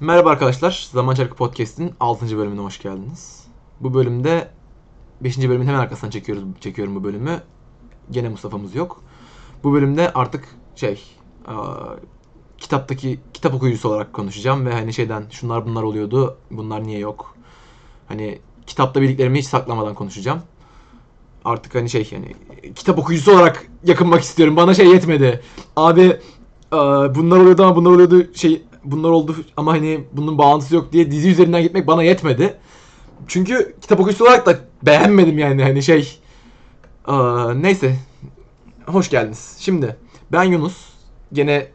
Merhaba arkadaşlar. Zaman Çarkı Podcast'in 6. bölümüne hoş geldiniz. Bu bölümde 5. bölümün hemen arkasından çekiyoruz, çekiyorum bu bölümü. Gene Mustafa'mız yok. Bu bölümde artık şey aa, kitaptaki kitap okuyucusu olarak konuşacağım ve hani şeyden şunlar bunlar oluyordu. Bunlar niye yok? Hani kitapta bildiklerimi hiç saklamadan konuşacağım. Artık hani şey yani kitap okuyucusu olarak yakınmak istiyorum. Bana şey yetmedi. Abi aa, bunlar oluyordu ama bunlar oluyordu şey bunlar oldu ama hani bunun bağlantısı yok diye dizi üzerinden gitmek bana yetmedi. Çünkü kitap okuyucusu olarak da beğenmedim yani hani şey. Aa, neyse. Hoş geldiniz. Şimdi ben Yunus. Gene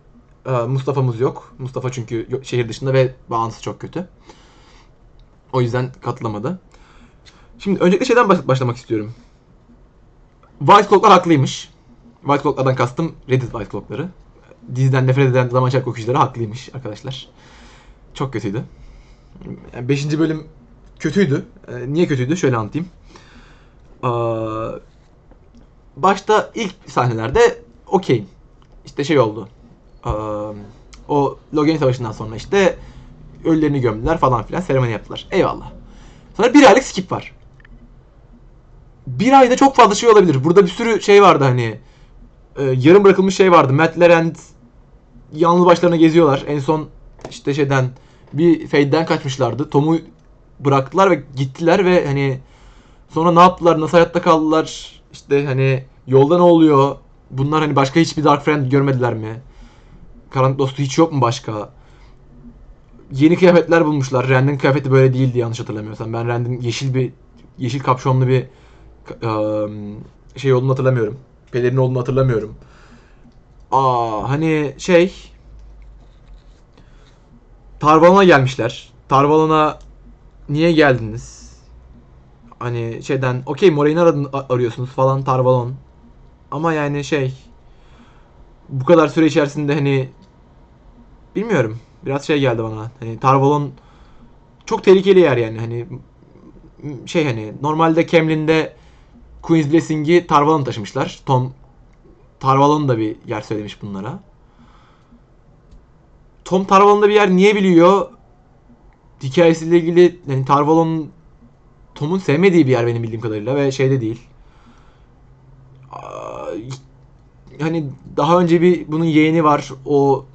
e, Mustafa'mız yok. Mustafa çünkü şehir dışında ve bağlantısı çok kötü. O yüzden katılamadı. Şimdi öncelikle şeyden baş- başlamak istiyorum. White Clock'lar haklıymış. White Clock'lardan kastım Reddit White Clock'ları. Diziden nefret eden zaman çark okuyucuları haklıymış arkadaşlar. Çok kötüydü. Yani 5. bölüm kötüydü. Ee, niye kötüydü? Şöyle anlatayım. Aa, başta ilk sahnelerde okey. İşte şey oldu. Aa, o Logan Savaşı'ndan sonra işte ölülerini gömdüler falan filan seremoni yaptılar. Eyvallah. Sonra bir aylık skip var. Bir ayda çok fazla şey olabilir. Burada bir sürü şey vardı hani. e, yarım bırakılmış şey vardı. Matt Laurent yalnız başlarına geziyorlar. En son işte şeyden bir fade'den kaçmışlardı. Tom'u bıraktılar ve gittiler ve hani sonra ne yaptılar? Nasıl hayatta kaldılar? İşte hani yolda ne oluyor? Bunlar hani başka hiçbir Dark Friend görmediler mi? Karanlık dostu hiç yok mu başka? Yeni kıyafetler bulmuşlar. Rand'in kıyafeti böyle değildi yanlış hatırlamıyorsam. Ben Rand'in yeşil bir yeşil kapşonlu bir ıı, şey olduğunu hatırlamıyorum. Pelerin olduğunu hatırlamıyorum. Aa hani şey Tarvalon'a gelmişler. Tarvalon'a niye geldiniz? Hani şeyden okey Moray'ını aradın, arıyorsunuz falan Tarvalon. Ama yani şey bu kadar süre içerisinde hani bilmiyorum. Biraz şey geldi bana. Hani Tarvalon çok tehlikeli yer yani. Hani şey hani normalde Camlin'de Queen's Blessing'i Tarvalon taşımışlar. Tom Tarvalon da bir yer söylemiş bunlara. Tom Tarvalon'da bir yer niye biliyor? Hikayesiyle ilgili yani Tarvalon Tom'un sevmediği bir yer benim bildiğim kadarıyla ve şeyde değil. Hani daha önce bir bunun yeğeni var. O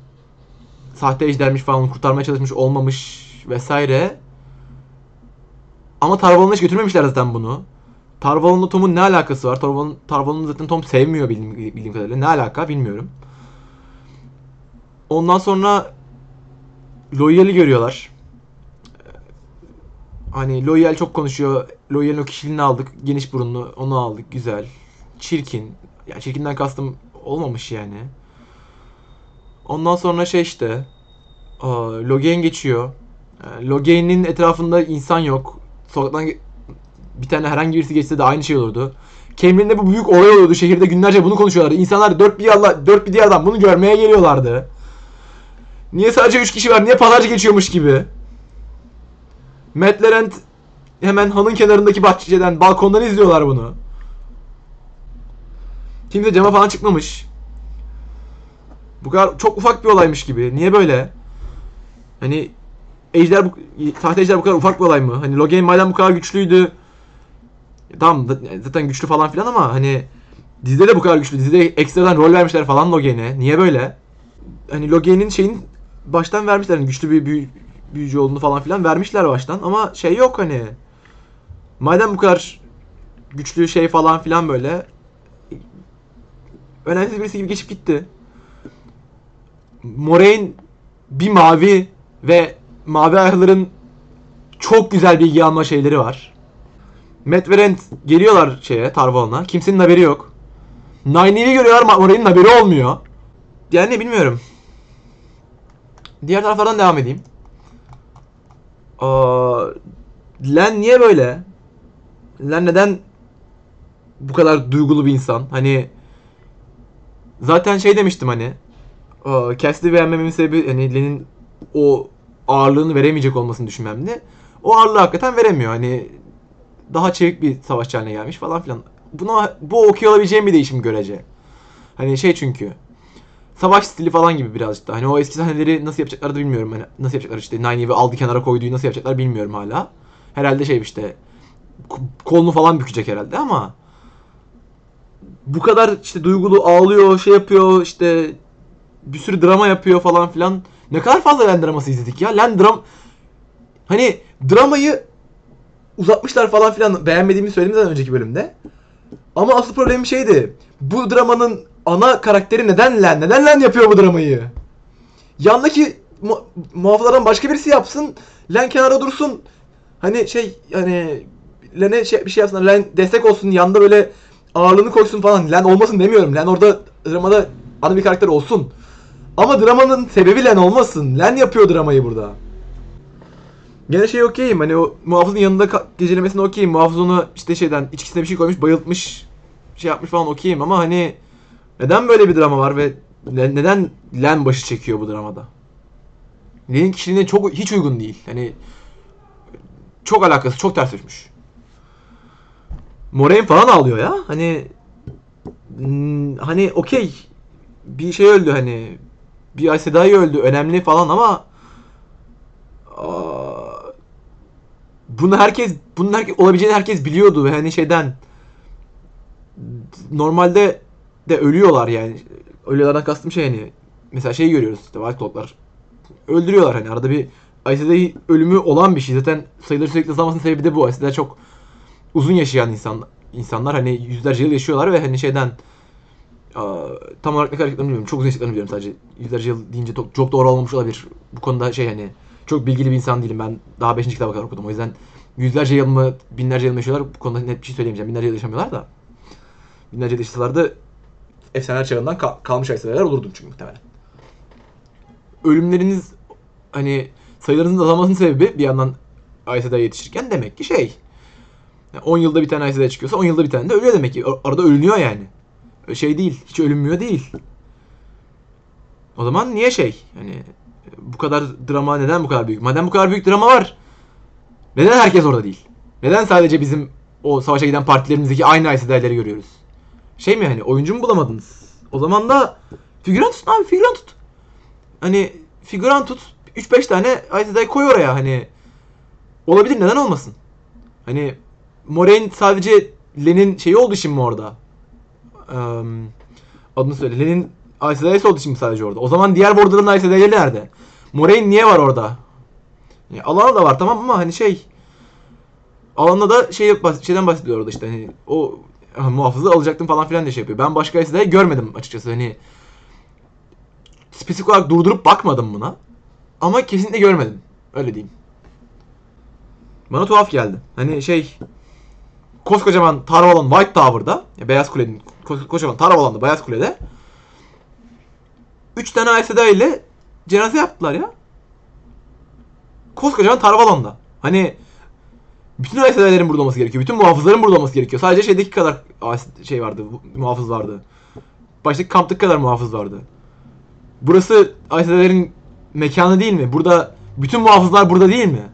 sahte ejdermiş falan kurtarmaya çalışmış olmamış vesaire. Ama Tarvalon'a hiç götürmemişler zaten bunu. Tarvalon'la Tom'un ne alakası var? Tarvalon, Tarvalon'u zaten Tom sevmiyor bildiğim, bildiğim kadarıyla. Ne alaka bilmiyorum. Ondan sonra Loyal'i görüyorlar. Hani Loyal çok konuşuyor. Loyal'in o kişiliğini aldık. Geniş burunlu. Onu aldık. Güzel. Çirkin. Ya çirkinden kastım olmamış yani. Ondan sonra şey işte. Logain geçiyor. Ee, Logain'in etrafında insan yok. Sokaktan bir tane herhangi birisi geçse de aynı şey olurdu. Cameron'de bu büyük olay oluyordu. Şehirde günlerce bunu konuşuyorlardı. İnsanlar dört bir, yalla, dört bir diyardan bunu görmeye geliyorlardı. Niye sadece 3 kişi var? Niye pazarcı geçiyormuş gibi? Matt Laurent hemen hanın kenarındaki bahçeden, balkondan izliyorlar bunu. Kimse cama falan çıkmamış. Bu kadar çok ufak bir olaymış gibi. Niye böyle? Hani ejder bu, sahte ejder bu kadar ufak bir olay mı? Hani Logan madem bu kadar güçlüydü. Tamam zaten güçlü falan filan ama hani dizide de bu kadar güçlü. Dizide ekstradan rol vermişler falan Logan'e. Niye böyle? Hani Logan'in şeyin baştan vermişler. Hani güçlü bir büyü, büyücü olduğunu falan filan vermişler baştan ama şey yok hani. Madem bu kadar güçlü şey falan filan böyle önemsiz birisi gibi geçip gitti. Moraine bir mavi ve mavi ayakların çok güzel bilgi alma şeyleri var. Matt ve Rand geliyorlar şeye Tarvalon'a. Kimsenin haberi yok. Nynaeve'i görüyorlar Moraine'in haberi olmuyor. Yani bilmiyorum. Diğer taraflardan devam edeyim. Aa, Len niye böyle? Len neden bu kadar duygulu bir insan? Hani zaten şey demiştim hani aa, Cassidy'yi beğenmememin sebebi hani Len'in o ağırlığını veremeyecek olmasını düşünmemdi. O ağırlığı hakikaten veremiyor. Hani daha çevik bir savaşçı haline gelmiş falan filan. Buna bu okey olabileceğim bir değişim görece. Hani şey çünkü savaş stili falan gibi birazcık da. Hani o eski sahneleri nasıl yapacaklar da bilmiyorum. Hani nasıl yapacaklar işte Nine Eve'i aldı kenara koyduğu nasıl yapacaklar bilmiyorum hala. Herhalde şey işte kolunu falan bükecek herhalde ama bu kadar işte duygulu ağlıyor, şey yapıyor işte bir sürü drama yapıyor falan filan. Ne kadar fazla Len draması izledik ya. Len dram hani dramayı uzatmışlar falan filan beğenmediğimi söyledim zaten önceki bölümde. Ama asıl problemim şeydi. Bu dramanın ana karakteri neden Len? Neden Len yapıyor bu dramayı? Yandaki mu- muhafızlardan başka birisi yapsın. Len kenara dursun. Hani şey hani Len'e şey, bir şey yapsın. Len destek olsun. Yanında böyle ağırlığını koysun falan. Len olmasın demiyorum. Len orada dramada ana bir karakter olsun. Ama dramanın sebebi Len olmasın. Len yapıyor dramayı burada. Gene şey okeyim hani o muhafızın yanında gecelemesine okeyim. Muhafız onu işte şeyden içkisine bir şey koymuş bayıltmış şey yapmış falan okeyim ama hani neden böyle bir drama var ve ne- neden Len başı çekiyor bu dramada? Len'in kişiliğine çok hiç uygun değil. Hani çok alakası çok ters düşmüş. Moraine falan ağlıyor ya. Hani hani okey bir şey öldü hani bir Aes Sedai öldü önemli falan ama aa, bunu herkes bunun herkes olabileceğini herkes biliyordu ve hani şeyden normalde de ölüyorlar yani. Ölüyorlardan kastım şey hani mesela şey görüyoruz işte White Cloak'lar öldürüyorlar hani arada bir Sedai ölümü olan bir şey. Zaten sayıları sürekli azalmasının sebebi de bu. Sedai çok uzun yaşayan insan insanlar hani yüzlerce yıl yaşıyorlar ve hani şeyden tam olarak ne kadar bilmiyorum. Çok uzun yaşadıklarını biliyorum sadece. Yüzlerce yıl deyince çok, çok doğru olmamış olabilir. Bu konuda şey hani çok bilgili bir insan değilim. Ben daha 5. kitaba kadar okudum. O yüzden yüzlerce yıl mı binlerce yıl mı yaşıyorlar bu konuda net bir şey söyleyemeyeceğim. Binlerce yıl yaşamıyorlar da. Binlerce yıl yaşasalar da efsaneler çağından kal- kalmış aysedeler olurdum çünkü muhtemelen. Ölümleriniz hani sayılarınızın azalmasının sebebi bir yandan Ayse'de yetişirken demek ki şey. Yani 10 yılda bir tane Ayse'de çıkıyorsa 10 yılda bir tane de ölüyor demek ki. Arada ölünüyor yani. Şey değil. Hiç ölünmüyor değil. O zaman niye şey? Yani bu kadar drama neden bu kadar büyük? Madem bu kadar büyük drama var. Neden herkes orada değil? Neden sadece bizim o savaşa giden partilerimizdeki aynı Ayse'deleri görüyoruz? Şey mi hani oyuncu mu bulamadınız? O zaman da figüran tutun abi figüran tut. Hani figüran tut. 3-5 tane Ayseday koy oraya hani. Olabilir neden olmasın? Hani Moraine sadece Len'in şeyi olduğu için mi orada? Eee adını söyle. Len'in Ayseday'sı olduğu için sadece orada? O zaman diğer Border'ın Ayseday'ları nerede? Moraine niye var orada? Yani Alana da var tamam ama hani şey Alana da şey şeyden bahsediyor orada işte hani o ah, muhafızı alacaktım falan filan diye şey yapıyor. Ben başka Ayseday'ı görmedim açıkçası hani spesifik olarak durdurup bakmadım buna. Ama kesinlikle görmedim. Öyle diyeyim. Bana tuhaf geldi. Hani şey koskocaman Tarvalon White Tower'da ya Beyaz Kule'nin ko- kocaman Tarvalon'da Beyaz Kule'de 3 tane Aes Sedai ile cenaze yaptılar ya. Koskocaman Tarvalon'da. Hani bütün Aes Sedai'lerin burada olması gerekiyor. Bütün muhafızların burada olması gerekiyor. Sadece şeydeki kadar şey vardı, muhafız vardı. Baştaki kamptaki kadar muhafız vardı. Burası Aes Sedai'lerin mekanı değil mi? Burada bütün muhafızlar burada değil mi?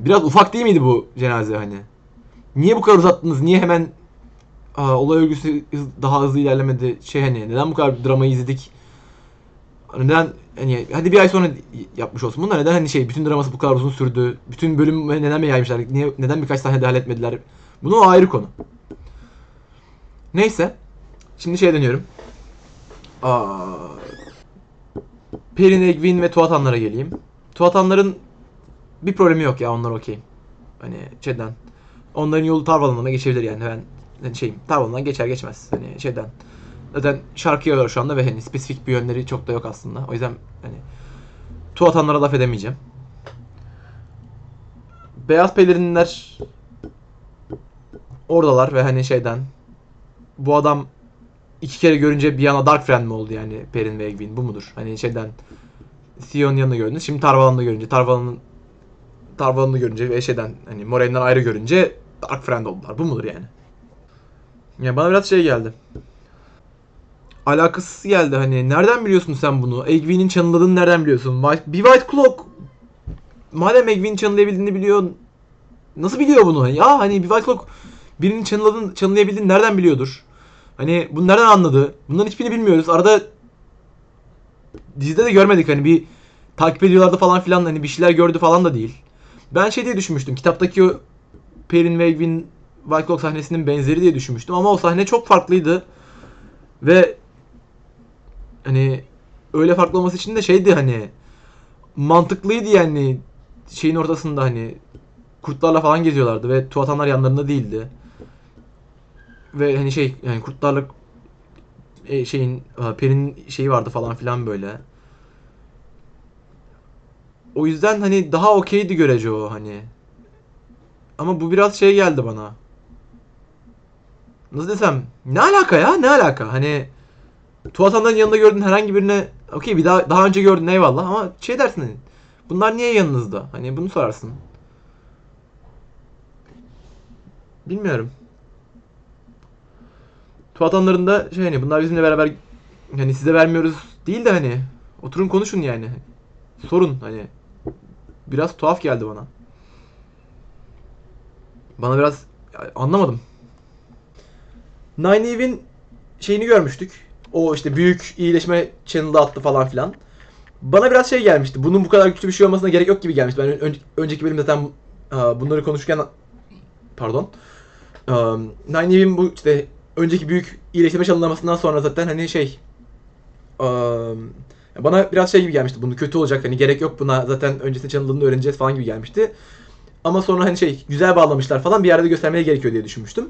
Biraz ufak değil miydi bu cenaze hani? Niye bu kadar uzattınız? Niye hemen olay örgüsü daha hızlı ilerlemedi? Şey hani neden bu kadar dramayı izledik? Neden hani hadi bir ay sonra yapmış olsun bunu da neden hani şey bütün draması bu kadar uzun sürdü? Bütün bölüm neden mi yaymışlar? Niye neden birkaç sahnede halletmediler? Bunu o ayrı konu. Neyse. Şimdi şeye dönüyorum. Aa, Perin, Egwin ve Tuatanlara geleyim. Tuatanların bir problemi yok ya onlar okey. Hani şeyden. Onların yolu Tarvalon'a geçebilir yani ben şeyim Tarvalon'dan geçer geçmez. Hani şeyden. Zaten şarkı yazıyor şu anda ve hani spesifik bir yönleri çok da yok aslında. O yüzden hani Tuatanlara laf edemeyeceğim. Beyaz pelerinler oradalar ve hani şeyden bu adam iki kere görünce bir yana Dark Friend mi oldu yani Perin ve Egwin bu mudur? Hani şeyden Theon'un yanında gördünüz. Şimdi Tarvalon'da görünce Tarvalon'un Tarvalon'u görünce ve şeyden hani Moraine'den ayrı görünce Dark Friend oldular. Bu mudur yani? Ya bana biraz şey geldi. Alakasız geldi hani. Nereden biliyorsun sen bunu? Egwene'in channeladığını nereden biliyorsun? Bir White Cloak madem Egwene'in channelayabildiğini biliyor nasıl biliyor bunu? Ya hani bir White Cloak birinin channeladığını, channelayabildiğini nereden biliyordur? Hani bunu nereden anladı? Bunların hiçbirini bilmiyoruz. Arada dizide de görmedik hani bir takip ediyorlardı falan filan hani bir şeyler gördü falan da değil. Ben şey diye düşünmüştüm. Kitaptaki o Perrin ve Egwin White Cloak sahnesinin benzeri diye düşünmüştüm ama o sahne çok farklıydı. Ve hani öyle farklı olması için de şeydi hani mantıklıydı yani şeyin ortasında hani kurtlarla falan geziyorlardı ve tuatanlar yanlarında değildi. Ve hani şey yani kurtlarla e, şeyin e, Peri'nin şeyi vardı falan filan böyle. O yüzden hani daha okeydi görece o hani. Ama bu biraz şey geldi bana. Nasıl desem? Ne alaka ya? Ne alaka? Hani Tuatan'dan yanında gördüğün herhangi birine okey bir daha daha önce gördün eyvallah ama şey dersin hani bunlar niye yanınızda? Hani bunu sorarsın. Bilmiyorum. Tuatanların da şey hani bunlar bizimle beraber hani size vermiyoruz değil de hani oturun konuşun yani. Sorun hani. Biraz tuhaf geldi bana. Bana biraz anlamadım. Nine Eve'in şeyini görmüştük. O işte büyük iyileşme channel'da attı falan filan. Bana biraz şey gelmişti. Bunun bu kadar güçlü bir şey olmasına gerek yok gibi gelmişti. Ben ön- önceki bölümde zaten e, bunları konuşurken pardon. Eve'in bu işte önceki büyük iyileştirme channel'lamasından sonra zaten hani şey e, bana biraz şey gibi gelmişti. Bunu kötü olacak hani gerek yok buna zaten öncesinde channel'ını öğreneceğiz falan gibi gelmişti. Ama sonra hani şey güzel bağlamışlar falan bir yerde göstermeye gerekiyor diye düşünmüştüm.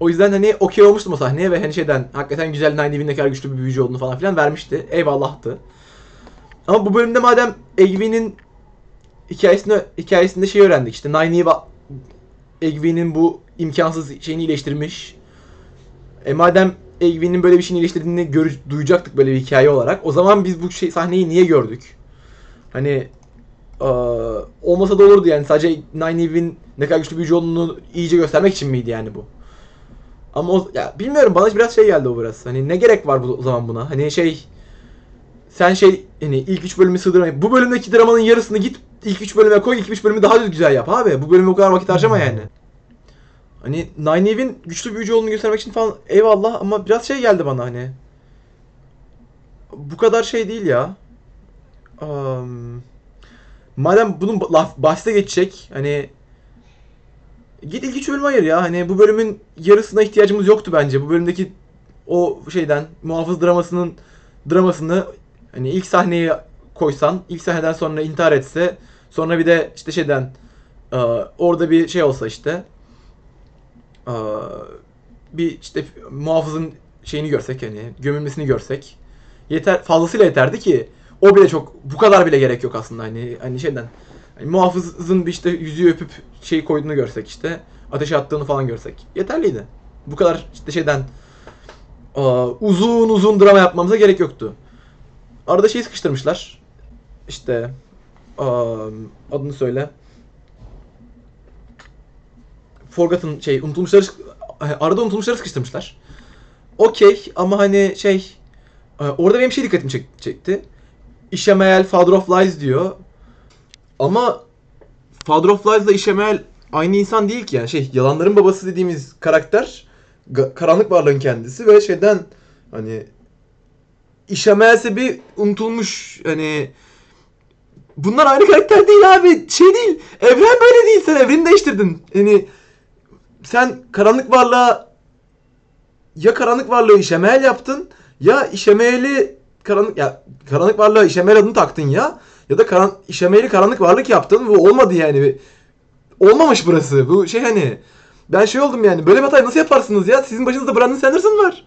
O yüzden hani okey olmuştum o sahneye ve hani şeyden hakikaten güzel Nine Eve'in ne kadar güçlü bir büyücü olduğunu falan filan vermişti. Eyvallahtı. Ama bu bölümde madem Egwene'in hikayesinde hikayesinde şey öğrendik işte Nine Eve Egwene'in bu imkansız şeyini iyileştirmiş. E madem Egwene'in böyle bir şeyini iyileştirdiğini gör, duyacaktık böyle bir hikaye olarak. O zaman biz bu şey, sahneyi niye gördük? Hani ee, olmasa da olurdu yani sadece Nine Eve'in ne kadar güçlü büyücü olduğunu iyice göstermek için miydi yani bu? Ama o, ya bilmiyorum bana biraz şey geldi o biraz. Hani ne gerek var bu o zaman buna? Hani şey sen şey hani ilk 3 bölümü sığdırmayın. Bu bölümdeki dramanın yarısını git ilk 3 bölüme koy. ilk 3 bölümü daha güzel yap abi. Bu bölüme o kadar vakit harcama yani. Hani Nine Eve'in güçlü büyücü olduğunu göstermek için falan eyvallah ama biraz şey geldi bana hani. Bu kadar şey değil ya. Um, madem bunun laf, bahse geçecek hani Git ilk üç bölüm ayır ya. Hani bu bölümün yarısına ihtiyacımız yoktu bence. Bu bölümdeki o şeyden muhafız dramasının dramasını hani ilk sahneyi koysan, ilk sahneden sonra intihar etse, sonra bir de işte şeyden e, orada bir şey olsa işte e, bir işte muhafızın şeyini görsek hani gömülmesini görsek yeter fazlasıyla yeterdi ki o bile çok bu kadar bile gerek yok aslında hani hani şeyden yani muhafızın bir işte yüzüğü öpüp şey koyduğunu görsek işte ateşe attığını falan görsek yeterliydi. Bu kadar işte şeyden uzun uzun drama yapmamıza gerek yoktu. Arada şey sıkıştırmışlar. İşte adını söyle. Forgotten şey unutulmuşları arada unutulmuşları sıkıştırmışlar. Okey ama hani şey orada benim şey dikkatimi çekti. İşemeyel Father of Lies diyor. Ama Father of Lies'la İşemel aynı insan değil ki yani. Şey yalanların babası dediğimiz karakter karanlık varlığın kendisi ve şeyden hani İşemelse bir unutulmuş hani bunlar aynı karakter değil abi. Şey değil evren böyle değil. Sen evreni değiştirdin. Hani sen karanlık varlığa ya karanlık varlığı işemel yaptın ya işemeli karanlık ya karanlık varlığa işemel adını taktın ya ya da karan, işemeli karanlık varlık yaptın ve olmadı yani. Olmamış burası. Bu şey hani ben şey oldum yani. Böyle bir hatayı nasıl yaparsınız ya? Sizin başınızda Brandon Sanderson var.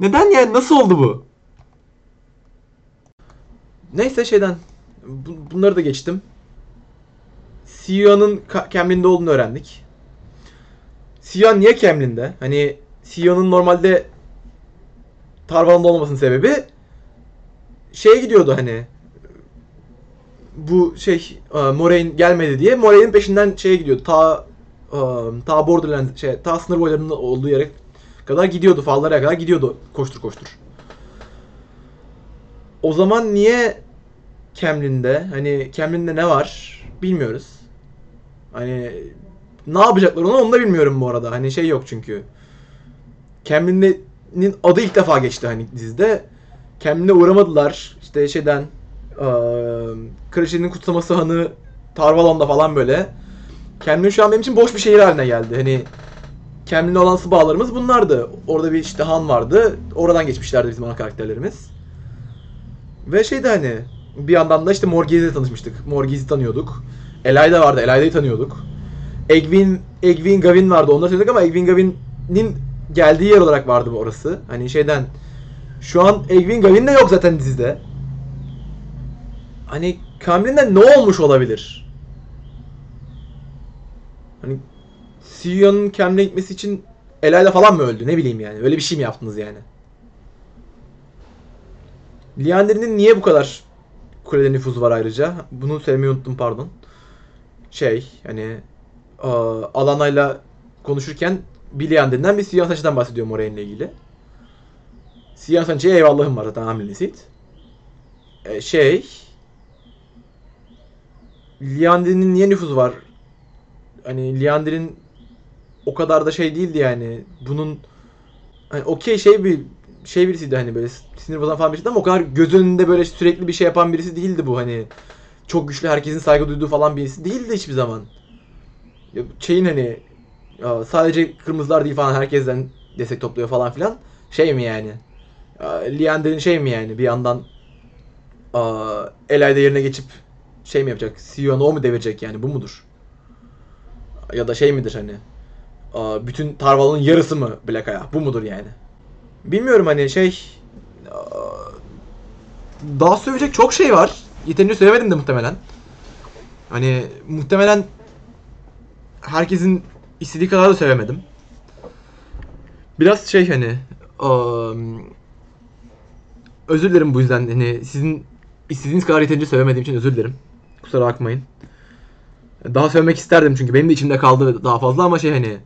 Neden yani? Nasıl oldu bu? Neyse şeyden bu, bunları da geçtim. CEO'nun Camlin'de olduğunu öğrendik. CEO niye Camlin'de? Hani CEO'nun normalde Tarvan'da olmasının sebebi şeye gidiyordu hani bu şey e, Moraine gelmedi diye Moraine'in peşinden şeye gidiyordu. Ta e, ta Borderlands şey ta sınır boylarının olduğu yere kadar gidiyordu. Fallara kadar gidiyordu koştur koştur. O zaman niye Camlin'de hani Camlin'de ne var bilmiyoruz. Hani ne yapacaklar onu onu da bilmiyorum bu arada. Hani şey yok çünkü. Cambly'nin adı ilk defa geçti hani dizide. Cambly'ne uğramadılar. İşte şeyden eee Kraliçenin Kutsaması Hanı Tarvalon'da falan böyle. Cambly şu an benim için boş bir şehir haline geldi. Hani Cambly'ne olan sı bağlarımız bunlardı. Orada bir işte han vardı. Oradan geçmişlerdi bizim ana karakterlerimiz. Ve şeydi hani bir yandan da işte Morghese'yle tanışmıştık. Morghese'i tanıyorduk. Elayda vardı. Elayda'yı tanıyorduk. Egwin, Egwin Gavin vardı. Onları tanıyorduk ama Egwin Gavin'in geldiği yer olarak vardı bu orası. Hani şeyden şu an Egwin Gavin de yok zaten dizide. Hani Kamlin'den ne olmuş olabilir? Hani CEO'nun Kamlin'e gitmesi için Elayla falan mı öldü? Ne bileyim yani. Öyle bir şey mi yaptınız yani? Liandrin'in niye bu kadar kulede nüfuzu var ayrıca? Bunu söylemeyi unuttum pardon. Şey hani aa, Alana'yla konuşurken bir Liandrin'den bir Sion Saçı'dan bahsediyor Moraine'le ilgili. Sion Saçı'ya eyvallahım var zaten hamlesit. E, şey Liandrin'in niye nüfuzu var? Hani Liandrin o kadar da şey değildi yani. Bunun hani okey şey bir şey birisiydi hani böyle sinir bozan falan birisiydi ama o kadar göz önünde böyle sürekli bir şey yapan birisi değildi bu hani. Çok güçlü herkesin saygı duyduğu falan birisi değildi hiçbir zaman. Şeyin hani sadece kırmızılar değil falan herkesten destek topluyor falan filan. Şey mi yani? Ya Leander'in şey mi yani bir yandan Elayda yerine geçip şey mi yapacak? Sion'u o mu devirecek yani bu mudur? Ya da şey midir hani? Bütün Tarval'ın yarısı mı Black Aya? Bu mudur yani? Bilmiyorum hani şey daha söyleyecek çok şey var. Yeterince söylemedim de muhtemelen. Hani muhtemelen herkesin istediği kadar da söylemedim. Biraz şey hani ım, özür dilerim bu yüzden hani sizin istediğiniz kadar yeterince söylemediğim için özür dilerim. Kusura bakmayın. Daha söylemek isterdim çünkü benim de içimde kaldı daha fazla ama şey hani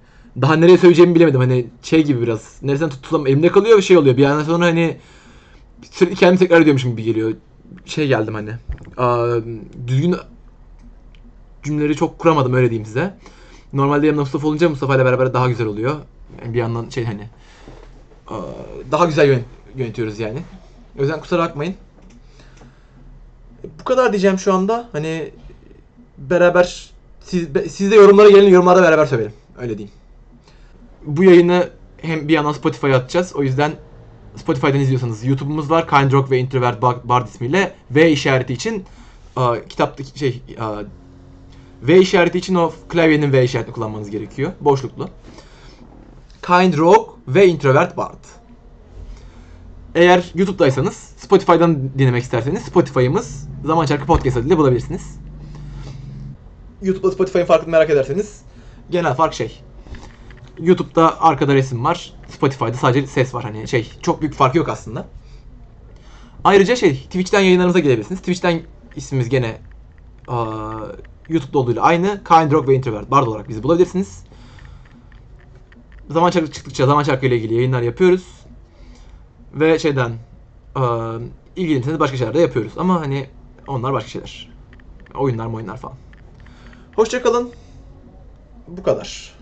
daha nereye söyleyeceğimi bilemedim. Hani şey gibi biraz. Neresinden tutulam elimde kalıyor ve şey oluyor. Bir yandan sonra hani sürekli kendimi tekrar ediyormuşum gibi geliyor. Şey geldim hani. Aa, düzgün cümleleri çok kuramadım öyle diyeyim size. Normalde yanımda Mustafa olunca Mustafa ile beraber daha güzel oluyor. Yani bir yandan şey hani daha güzel yön- yönetiyoruz yani. O yüzden kusura bakmayın. Kadar diyeceğim şu anda. Hani beraber siz, siz de yorumlara gelin yorumlarda beraber söyleyelim. Öyle diyeyim. Bu yayını hem bir yandan Spotify'a atacağız. O yüzden Spotify'dan izliyorsanız YouTube'umuz var. Kind Rock ve Introvert Bard ismiyle V işareti için aa, kitaptaki şey aa, V işareti için o klavyenin V işaretini kullanmanız gerekiyor. Boşluklu. Kind Rock ve Introvert Bard. Eğer YouTube'daysanız Spotify'dan dinlemek isterseniz Spotify'ımız Zaman Çarkı Podcast adıyla bulabilirsiniz. YouTube'da Spotify'ın farkını merak ederseniz genel fark şey. YouTube'da arkada resim var. Spotify'da sadece ses var. Hani şey çok büyük fark yok aslında. Ayrıca şey Twitch'ten yayınlarımıza gelebilirsiniz. Twitch'ten ismimiz gene aa, YouTube'da olduğuyla aynı. Kind Rock ve Introvert Bard olarak bizi bulabilirsiniz. Zaman çarkı çıktıkça zaman çarkı ile ilgili yayınlar yapıyoruz. Ve şeyden aa, ilgilenirseniz başka şeyler de yapıyoruz. Ama hani onlar başka şeyler. Oyunlar oyunlar falan. Hoşçakalın. Bu kadar.